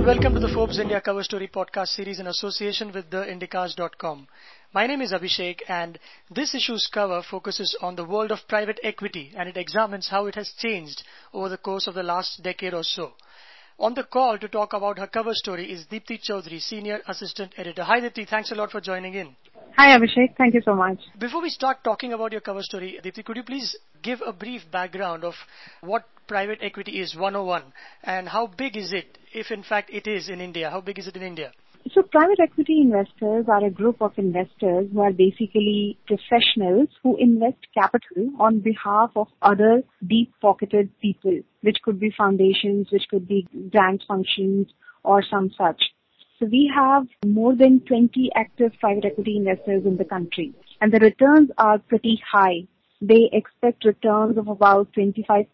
and welcome to the Forbes India Cover Story podcast series in association with theindicast.com. My name is Abhishek and this issue's cover focuses on the world of private equity and it examines how it has changed over the course of the last decade or so. On the call to talk about her cover story is Deepthi Chaudhary, Senior Assistant Editor. Hi Deepthi, thanks a lot for joining in. Hi Abhishek, thank you so much. Before we start talking about your cover story, Deepthi, could you please give a brief background of what private equity is 101 and how big is it, if in fact it is in India? How big is it in India? So private equity investors are a group of investors who are basically professionals who invest capital on behalf of other deep-pocketed people, which could be foundations, which could be grant functions or some such. So we have more than 20 active private equity investors in the country and the returns are pretty high. They expect returns of about 25%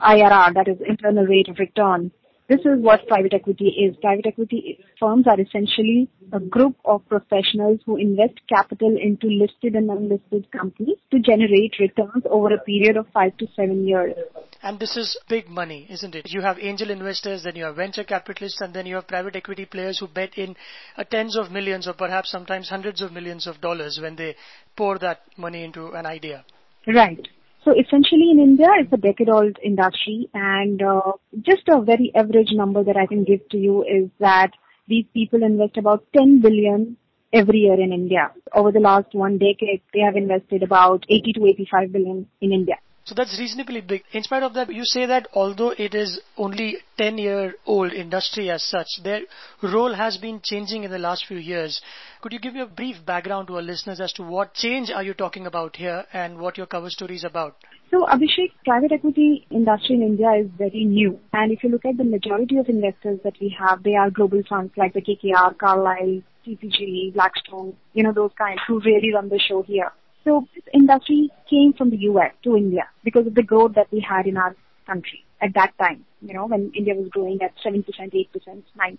IRR, that is internal rate of return this is what private equity is. Private equity firms are essentially a group of professionals who invest capital into listed and unlisted companies to generate returns over a period of five to seven years. And this is big money, isn't it? You have angel investors, then you have venture capitalists, and then you have private equity players who bet in uh, tens of millions or perhaps sometimes hundreds of millions of dollars when they pour that money into an idea. Right. So essentially in India, it's a decade-old industry and uh, just a very average number that I can give to you is that these people invest about 10 billion every year in India. Over the last one decade, they have invested about 80 to 85 billion in India. So that's reasonably big. In spite of that, you say that although it is only 10 year old industry as such, their role has been changing in the last few years. Could you give me a brief background to our listeners as to what change are you talking about here and what your cover story is about? So Abhishek, private equity industry in India is very new. And if you look at the majority of investors that we have, they are global funds like the KKR, Carlyle, TPG, Blackstone, you know, those kinds who really run the show here. So this industry came from the US to India because of the growth that we had in our country at that time, you know, when India was growing at 7%, 8%, 9%.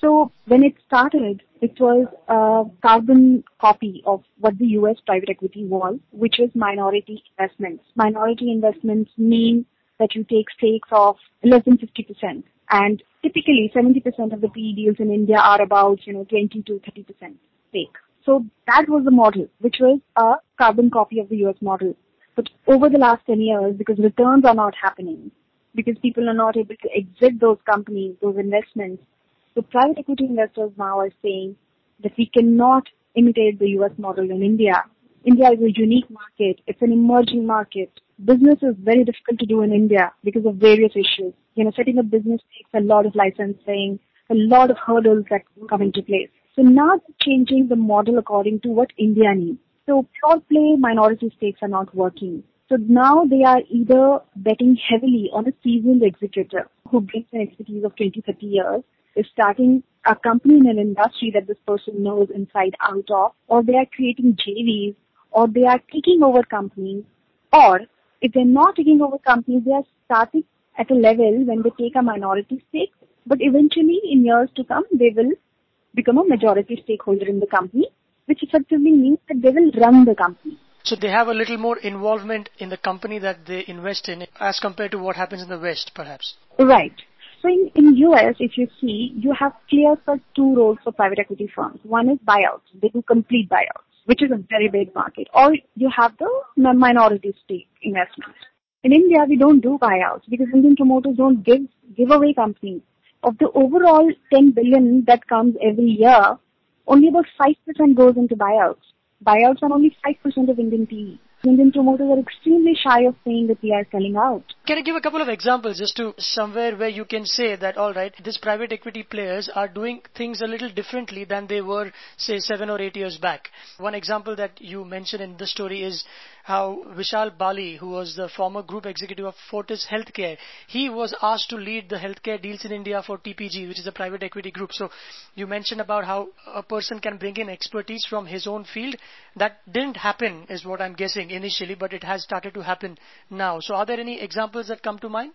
So when it started, it was a carbon copy of what the US private equity was, which is minority investments. Minority investments mean that you take stakes of less than 50%. And typically 70% of the PE deals in India are about, you know, 20 to 30% stake. So that was the model, which was a carbon copy of the US model. But over the last 10 years, because returns are not happening, because people are not able to exit those companies, those investments, so private equity investors now are saying that we cannot imitate the US model in India. India is a unique market. It's an emerging market. Business is very difficult to do in India because of various issues. You know, setting up business takes a lot of licensing, a lot of hurdles that come into place. So now changing the model according to what India needs. So pure play minority stakes are not working. So now they are either betting heavily on a seasoned executive who brings an expertise of 20, 30 years, is starting a company in an industry that this person knows inside out of, or they are creating JVs, or they are taking over companies, or if they're not taking over companies, they are starting at a level when they take a minority stake, but eventually in years to come, they will become a majority stakeholder in the company, which effectively means that they will run the company. So they have a little more involvement in the company that they invest in as compared to what happens in the West, perhaps. Right. So in, in US, if you see, you have clear cut two roles for private equity firms. One is buyouts. They do complete buyouts, which is a very big market. Or you have the minority stake investment. In India, we don't do buyouts because Indian promoters don't give, give away companies of the overall 10 billion that comes every year, only about 5% goes into buyouts. Buyouts are only 5% of Indian PE. Indian promoters are extremely shy of saying that we are selling out. Can you give a couple of examples just to somewhere where you can say that, all right, these private equity players are doing things a little differently than they were, say, seven or eight years back? One example that you mentioned in the story is how Vishal Bali, who was the former group executive of Fortis Healthcare, he was asked to lead the healthcare deals in India for TPG, which is a private equity group. So you mentioned about how a person can bring in expertise from his own field. That didn't happen, is what I'm guessing initially, but it has started to happen now. So are there any examples that come to mind?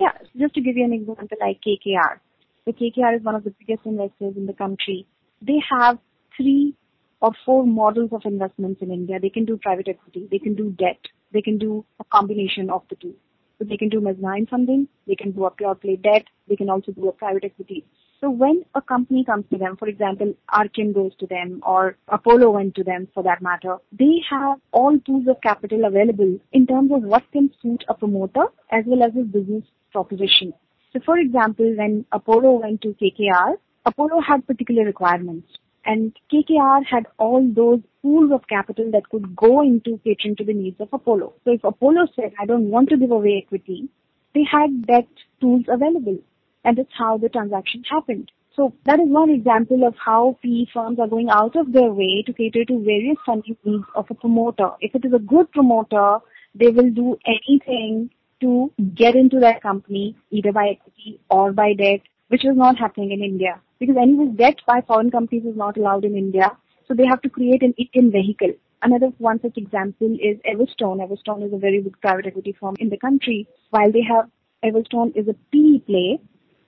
Yeah, just to give you an example like KKR. The KKR is one of the biggest investors in the country. They have three or four models of investments in India. They can do private equity, they can do debt, they can do a combination of the two. So they can do mezzanine funding, they can do a pure play debt, they can also do a private equity. So when a company comes to them, for example, Archean goes to them or Apollo went to them for that matter, they have all pools of capital available in terms of what can suit a promoter as well as his business proposition. So for example, when Apollo went to KKR, Apollo had particular requirements KKR had all those pools of capital that could go into catering to the needs of Apollo. So if Apollo said, I don't want to give away equity, they had debt tools available. And that's how the transaction happened. So that is one example of how PE firms are going out of their way to cater to various funding needs of a promoter. If it is a good promoter, they will do anything to get into that company either by equity or by debt, which is not happening in India. Because anyway, debt by foreign companies is not allowed in India. So they have to create an Indian vehicle. Another one such example is Everstone. Everstone is a very big private equity firm in the country. While they have Everstone is a PE play,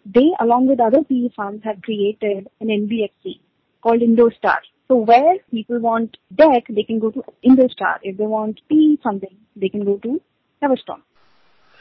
they, along with other PE funds, have created an NBFC called Indostar. So where people want debt, they can go to Indostar. If they want PE funding, they can go to Everstone.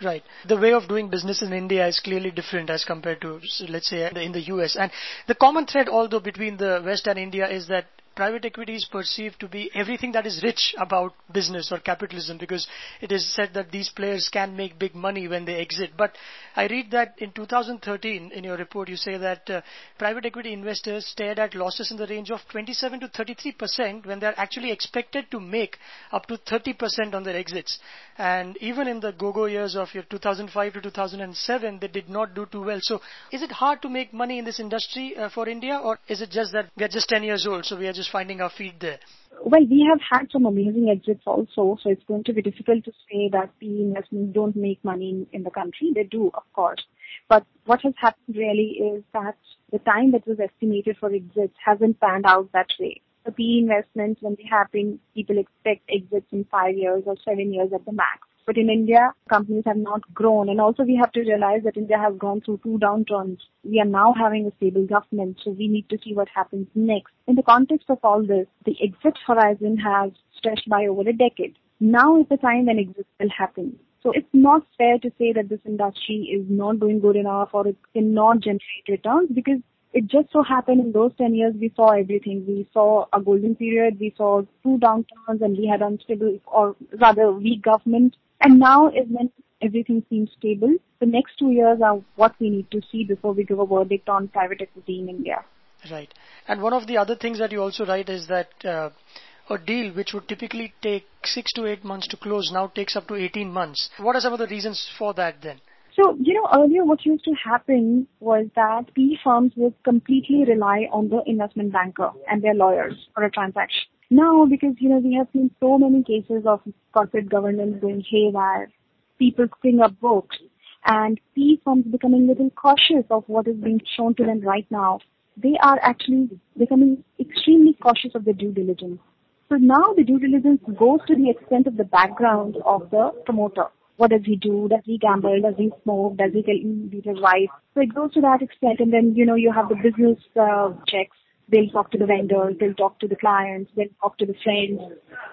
Right. The way of doing business in India is clearly different as compared to, let's say, in the US. And the common thread, although, between the West and India is that private equity is perceived to be everything that is rich about business or capitalism because it is said that these players can make big money when they exit. But I read that in 2013, in your report, you say that uh, private equity investors stared at losses in the range of 27 to 33 percent when they are actually expected to make up to 30 percent on their exits. And even in the go-go years of your 2005 to 2007, they did not do too well. So, is it hard to make money in this industry uh, for India, or is it just that we are just 10 years old, so we are just finding our feet there? Well, we have had some amazing exits also, so it's going to be difficult to say that PE investments don't make money in, in the country. They do, of course. But what has happened really is that the time that was estimated for exits hasn't panned out that way. The PE investments, when they happen, people expect exits in five years or seven years at the max. But in India, companies have not grown. And also we have to realize that India has gone through two downturns. We are now having a stable government, so we need to see what happens next. In the context of all this, the exit horizon has stretched by over a decade. Now is the time when exit will happen. So it's not fair to say that this industry is not doing good enough or it cannot generate returns because it just so happened in those 10 years we saw everything. We saw a golden period, we saw two downturns and we had unstable or rather weak government. And now is when everything seems stable. The next two years are what we need to see before we give a verdict on private equity in India. Right. And one of the other things that you also write is that uh, a deal which would typically take six to eight months to close now takes up to 18 months. What are some of the reasons for that then? So, you know, earlier what used to happen was that PE firms would completely rely on the investment banker and their lawyers for a transaction. Now, because, you know, we have seen so many cases of corporate governance going haywire, people cooking up books, and PE firms becoming a little cautious of what is being shown to them right now. They are actually becoming extremely cautious of the due diligence. So now the due diligence goes to the extent of the background of the promoter. What does he do? Does he gamble? Does he smoke? Does he beat his wife? So it goes to that extent. And then, you know, you have the business uh, checks They'll talk to the vendors, they'll talk to the clients, they'll talk to the friends,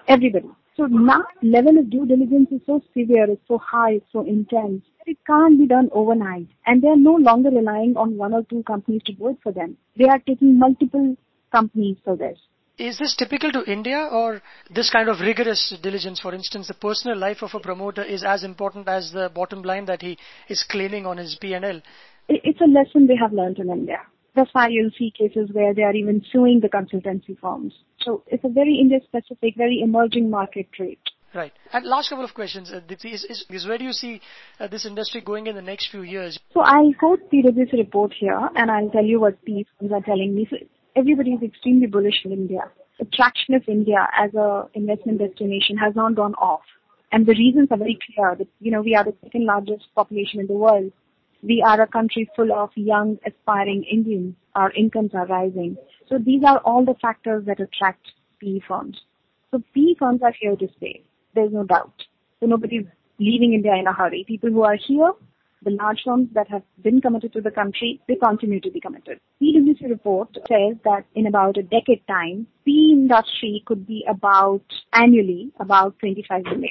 everybody. So now level of due diligence is so severe, it's so high, it's so intense. It can't be done overnight. And they're no longer relying on one or two companies to do it for them. They are taking multiple companies for this. Is this typical to India or this kind of rigorous diligence, for instance, the personal life of a promoter is as important as the bottom line that he is claiming on his P&L? It's a lesson they have learned in India. That's why you'll see cases where they are even suing the consultancy firms. So it's a very India-specific, very emerging market trait. Right. And last couple of questions. Uh, is, is, is, where do you see uh, this industry going in the next few years? So I'll quote PwC report here and I'll tell you what these firms are telling me. So everybody is extremely bullish in India. The traction of India as a investment destination has not gone off. And the reasons are very clear that, you know, we are the second largest population in the world. We are a country full of young, aspiring Indians. Our incomes are rising. So these are all the factors that attract PE firms. So PE firms are here to stay. There's no doubt. So nobody's leaving India in a hurry. People who are here, the large firms that have been committed to the country, they continue to be committed. PwC report says that in about a decade time, PE industry could be about annually about 25 billion,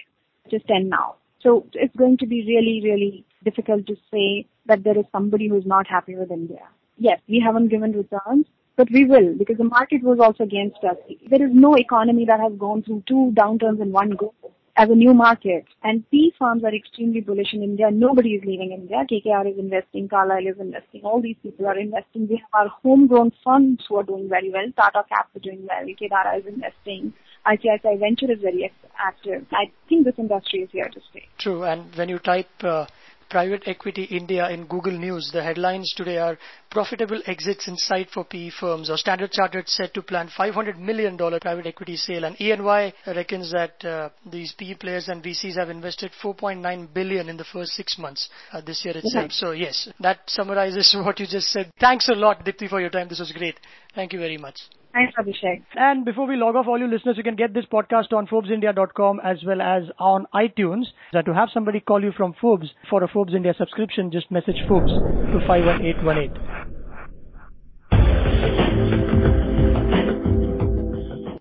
just 10 now. So it's going to be really, really difficult to say that there is somebody who's not happy with India. Yes, we haven't given returns, but we will because the market was also against us. There is no economy that has gone through two downturns in one go as a new market. And PE firms are extremely bullish in India. Nobody is leaving India. KKR is investing, Carlyle is investing, all these people are investing. We have our homegrown funds who are doing very well. Tata Cap is doing well. Kedaara is investing. ICICI Venture is very active. I think this industry is here to stay. True. And when you type uh, private equity India in Google News, the headlines today are profitable exits in sight for PE firms or Standard Chartered set to plan $500 million private equity sale and ENY reckons that uh, these PE players and VCs have invested 4.9 billion in the first six months uh, this year itself. Okay. So yes, that summarizes what you just said. Thanks a lot Deepthi for your time. This was great. Thank you very much. Thanks, Abhishek. And before we log off, all you listeners, you can get this podcast on ForbesIndia.com as well as on iTunes. That to have somebody call you from Forbes for a Forbes India subscription, just message Forbes to 51818.